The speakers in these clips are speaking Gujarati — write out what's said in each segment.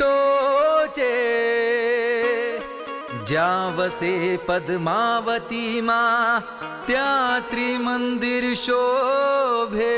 टोचे जावसे पद्मावती मा त्यात्रि मन्दिर शोभे।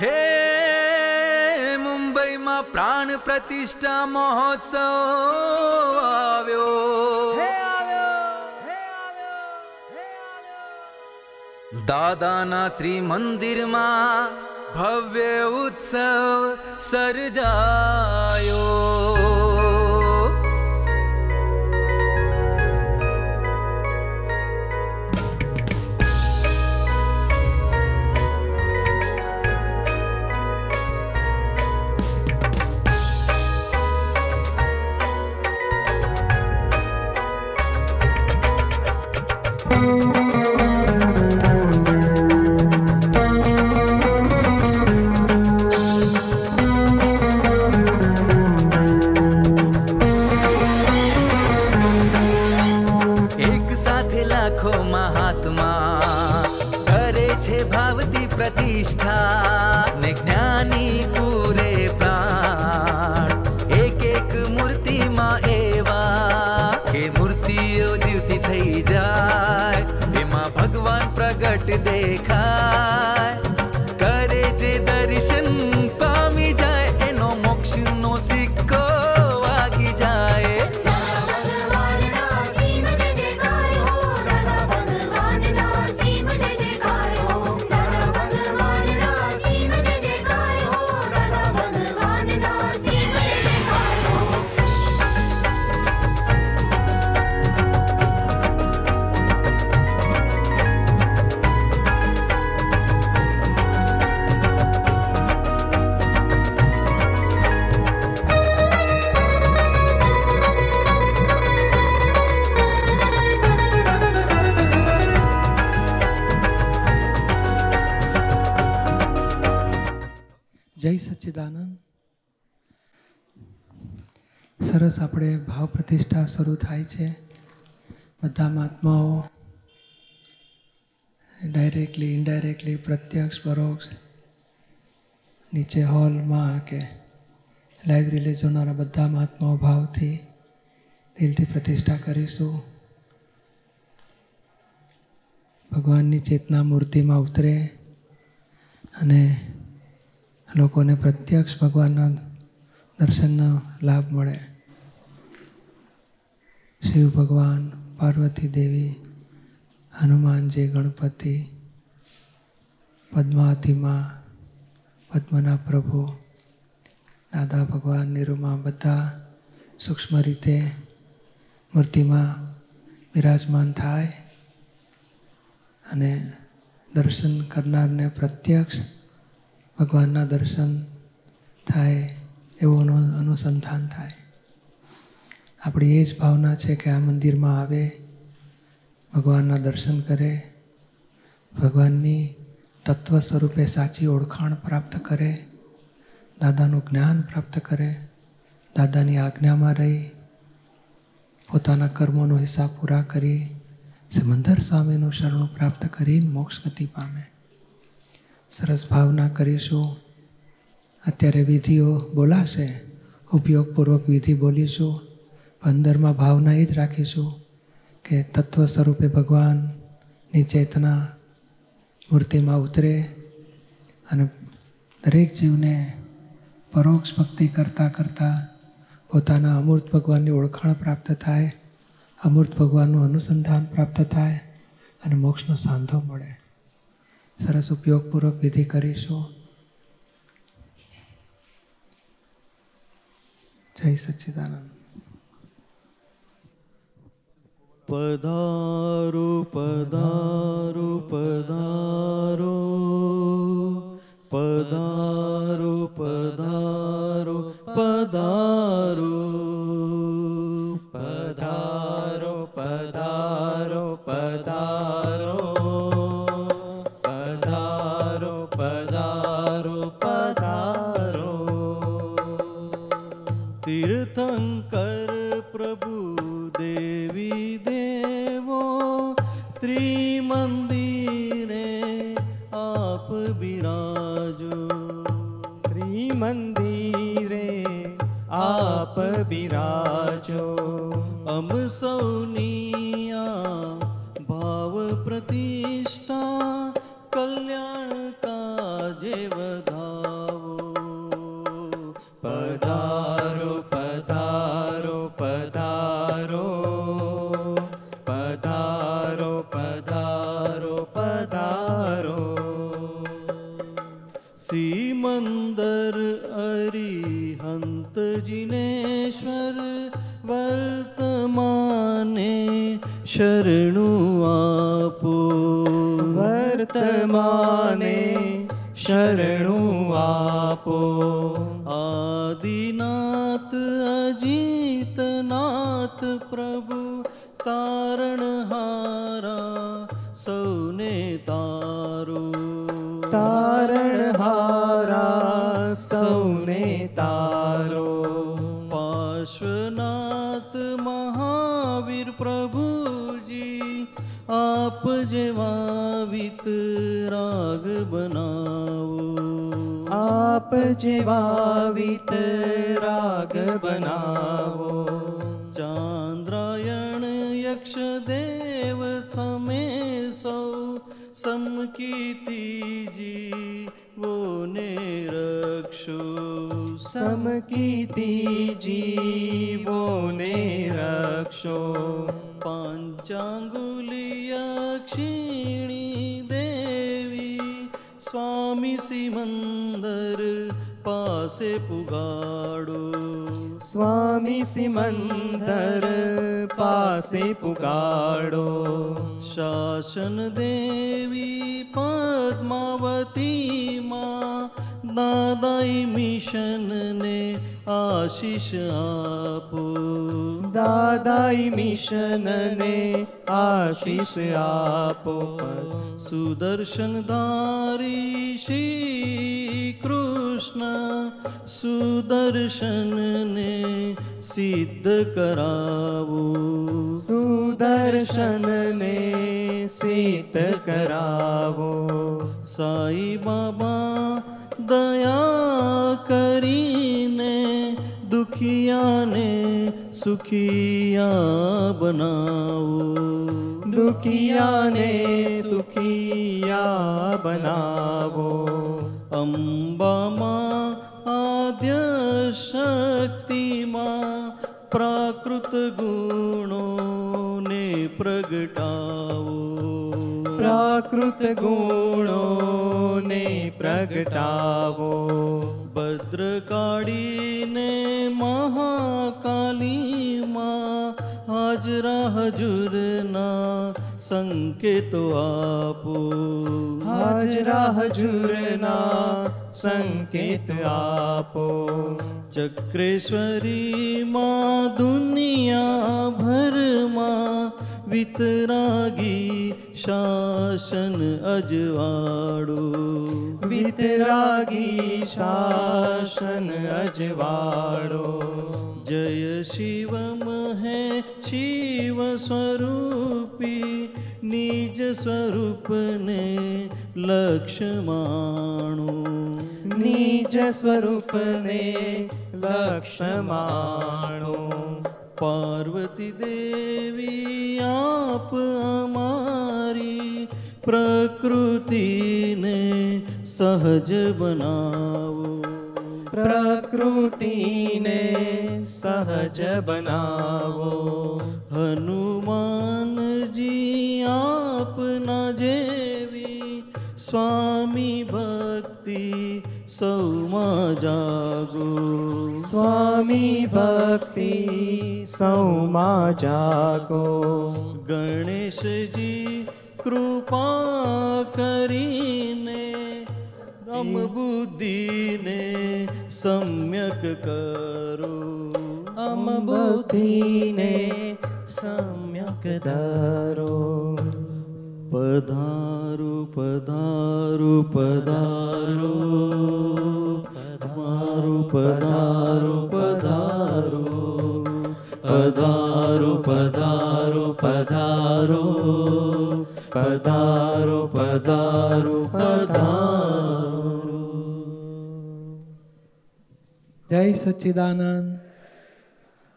हे मुम्बै मा प्राण प्रतिष्ठा महोत्सव आव्यो। दादाना त्रिमन्दिरमा भव्य उत्सव सर्जायो મહાત્મા. કરે છે ભાવતી પ્રતિષ્ઠા. સરસ આપણે ભાવ પ્રતિષ્ઠા શરૂ થાય છે. બધા મહાત્માઓ ડાયરેક્ટલી ઇનડાયરેક્ટલી પ્રત્યક્ષ, પરોક્ષ, નીચે હોલમાં કે લાઈવ રિલે જોનારા બધા મહાત્માઓ ભાવથી દિલથી પ્રતિષ્ઠા કરીશું. ભગવાનની ચેતના મૂર્તિમાં ઉતરે અને લોકોને પ્રત્યક્ષ ભગવાનના દર્શનનો લાભ મળે. શિવ ભગવાન, પાર્વતી દેવી, હનુમાનજી, ગણપતિ, પદ્માવતીમાં, પદ્મના પ્રભુ, દાદા ભગવાન, નિરૂમા બધા સૂક્ષ્મ રીતે મૂર્તિમાં બિરાજમાન થાય અને દર્શન કરનારને પ્રત્યક્ષ ભગવાનના દર્શન થાય એવું અનુસંધાન થાય. આપણી એ જ ભાવના છે કે આ મંદિરમાં આવે, ભગવાનના દર્શન કરે, ભગવાનની તત્વ સ્વરૂપે સાચી ઓળખાણ પ્રાપ્ત કરે, દાદાનું જ્ઞાન પ્રાપ્ત કરે, દાદાની આજ્ઞામાં રહી, પોતાના કર્મોનો હિસાબ પૂરા કરી, સમંદર સ્વામીનું શરણું પ્રાપ્ત કરીને મોક્ષ ગતિ પામે. સરસ ભાવના કરીશું. અત્યારે વિધિઓ બોલાશે. ઉપયોગપૂર્વક વિધિ બોલીશું. અંદરમાં ભાવના એ જ રાખીશું કે તત્વ સ્વરૂપે ભગવાનની ચેતના મૂર્તિમાં ઉતરે અને દરેક જીવને પરોક્ષ ભક્તિ કરતાં કરતાં પોતાના અમૂર્ત ભગવાનની ઓળખાણ પ્રાપ્ત થાય, અમૂર્ત ભગવાનનું અનુસંધાન પ્રાપ્ત થાય અને મોક્ષનો સાંધો મળે. સરસ ઉપયોગપૂર્વક વિધિ કરીશું. જય સચ્ચિદાનંદ पदारु पदारु पदारो पदारु पधारु पदारु पधारो पधारो पधारो पधारो। सीमन्दर अरिहन्त जिनेश्वर वर्तमाने शरणु आपो। वर्तमाने शरणु आपो। પાર્શ્વનાથ મહાવીર પ્રભુજી આપ જેવા વિતરાગ બનાવો. આપ જેવા વિતરાગ બનાવો. ચાંદ્રાયણ યક્ષ દેવ સમે સૌ સમકીતીજી સમકીતી જીવોને રક્ષો પાંચાંગુલિય ક્ષીણી દેવી સ્વામી સિમંદર પાસે પુગાડો સ્વામી સિમંદર પાસે પુગાડો શાસન દેવી પદ્માવતીમાં दादाई मिशन ने आशीष आपो। दादाई मिशन ने आशीष आपो। सुदर्शन दारी श्री कृष्ण सुदर्शन ने सिद्ध करावो। सुदर्शन ने सिद्ध करावो। साई बाबा દયા કરીને દુખિયાને સુખિયા બનાવો. દુખિયાને સુખિયા બનાવો. અંબામાં આદ્ય શક્તિમાં પ્રાકૃત ગુણોને પ્રગટાવો. પ્રાકૃત ગુણોને પ્રગટાવો ભદ્રકાળીને મહાકાલીમાં હાજરા હજુરના સંકેતો આપો હાજરા હજુરના સંકેત આપો ચક્રેશ્વરી માં દુનિયા ભરમાં વિતરાગી શાસન અજવાડો વિતરાગી શાસન અજવાડો જય શિવમ હે શિવ સ્વરૂપી નિજ સ્વરૂપને લક્ષ્યમાણો નિજ સ્વરૂપને લક્ષમાણો પાર્વતી દેવી આપ અમારી પ્રકૃતિને સહજ બનાવો. પ્રકૃતિને સહજ બનાવો. હનુમાનજી આપના જેવી સ્વામી ભક્તિ સૌમાં જાગો. સ્વામી ભક્તિ સૌમાં જાગો. ગણેશજી કૃપા કરીને દમ બુદ્ધિને સમ્યક કરો. અમ બુદ્ધિને સમ્યક ધારો પધારો પધારો પધારો. પધારો પધારો પધારો. પધારો પધારો પધારો. પધારો પધારો પધારો. જય સચ્ચિદાનંદ.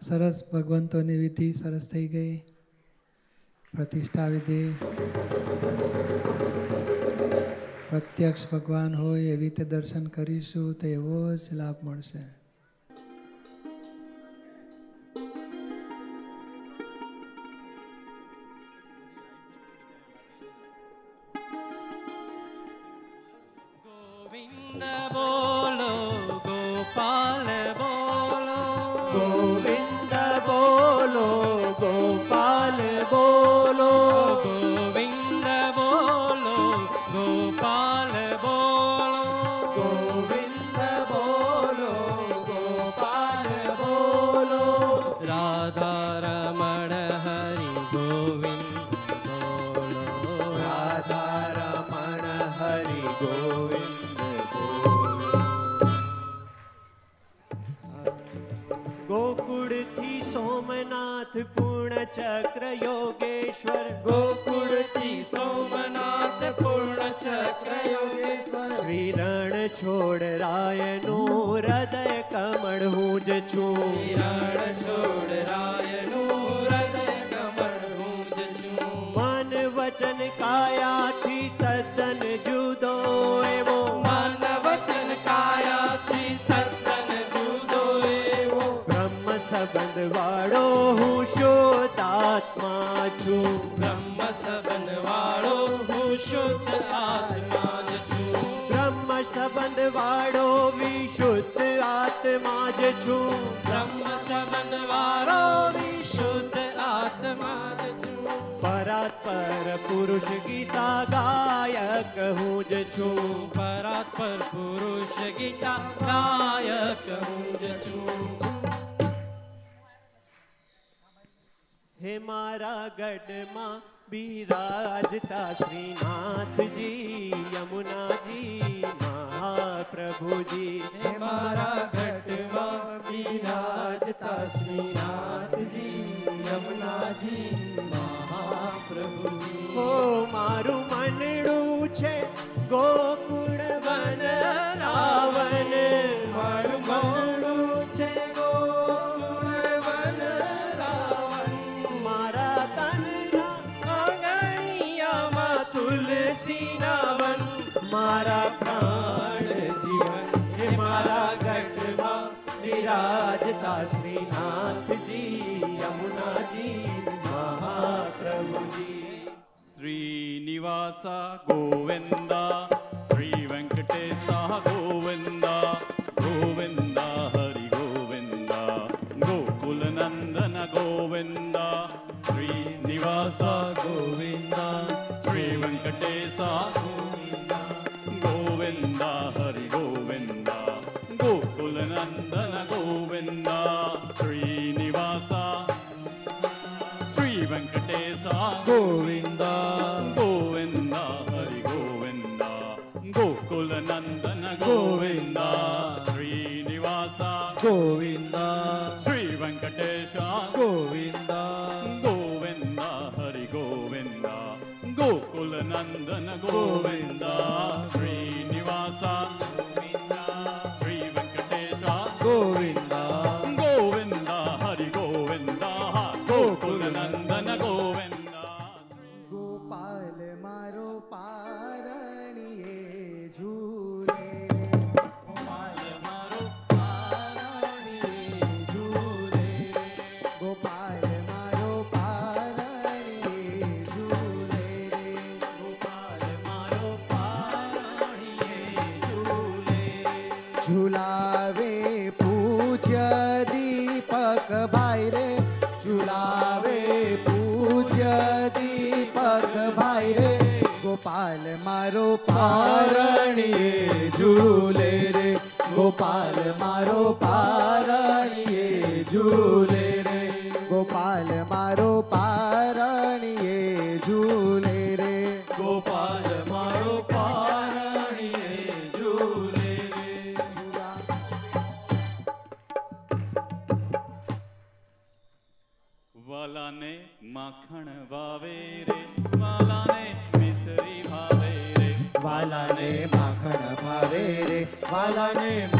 સરસ ભગવંતોની વિધિ સરસ થઈ ગઈ. પ્રતિષ્ઠા વિધિ. પ્રત્યક્ષ ભગવાન હોય એવી રીતે દર્શન કરીશું તો એવો જ લાભ મળશે. Sunday. હું શુદ્ધ આત્મા જ છું બ્રહ્મ સંબંધ વાળો વિશુદ્ધ આત્મા જ છું બ્રહ્મ સંબંધ વાળો વિશુદ્ધ આત્મા જ છું પરાત્પર પુરુષ ગીતા ગાયક હું જ છું પરાત્પર પુરુષ ગીતા ગાયક હું જ છું હે મારા ગઢમાં બિરાજતા શ્રીનાથજી યમુનાજી મહાપ્રભુજી હે મારા ઘટમાં બિરાજતા શ્રીનાથજી યમુનાજી મહાપ્રભુજી नाथ जी यमुना जी महाप्रभु जी श्रीनिवास गोविंदा श्री वेंकटेश गोविंदा गोविंदा हरि गोविंदा गोकुलनंदन गोविंदा श्रीनिवास રે ગોપાલ મારો પારણીએ ઝૂલે Anima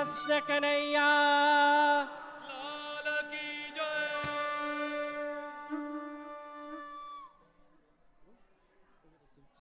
બોલો શ્રી કૃષ્ણ કનૈયા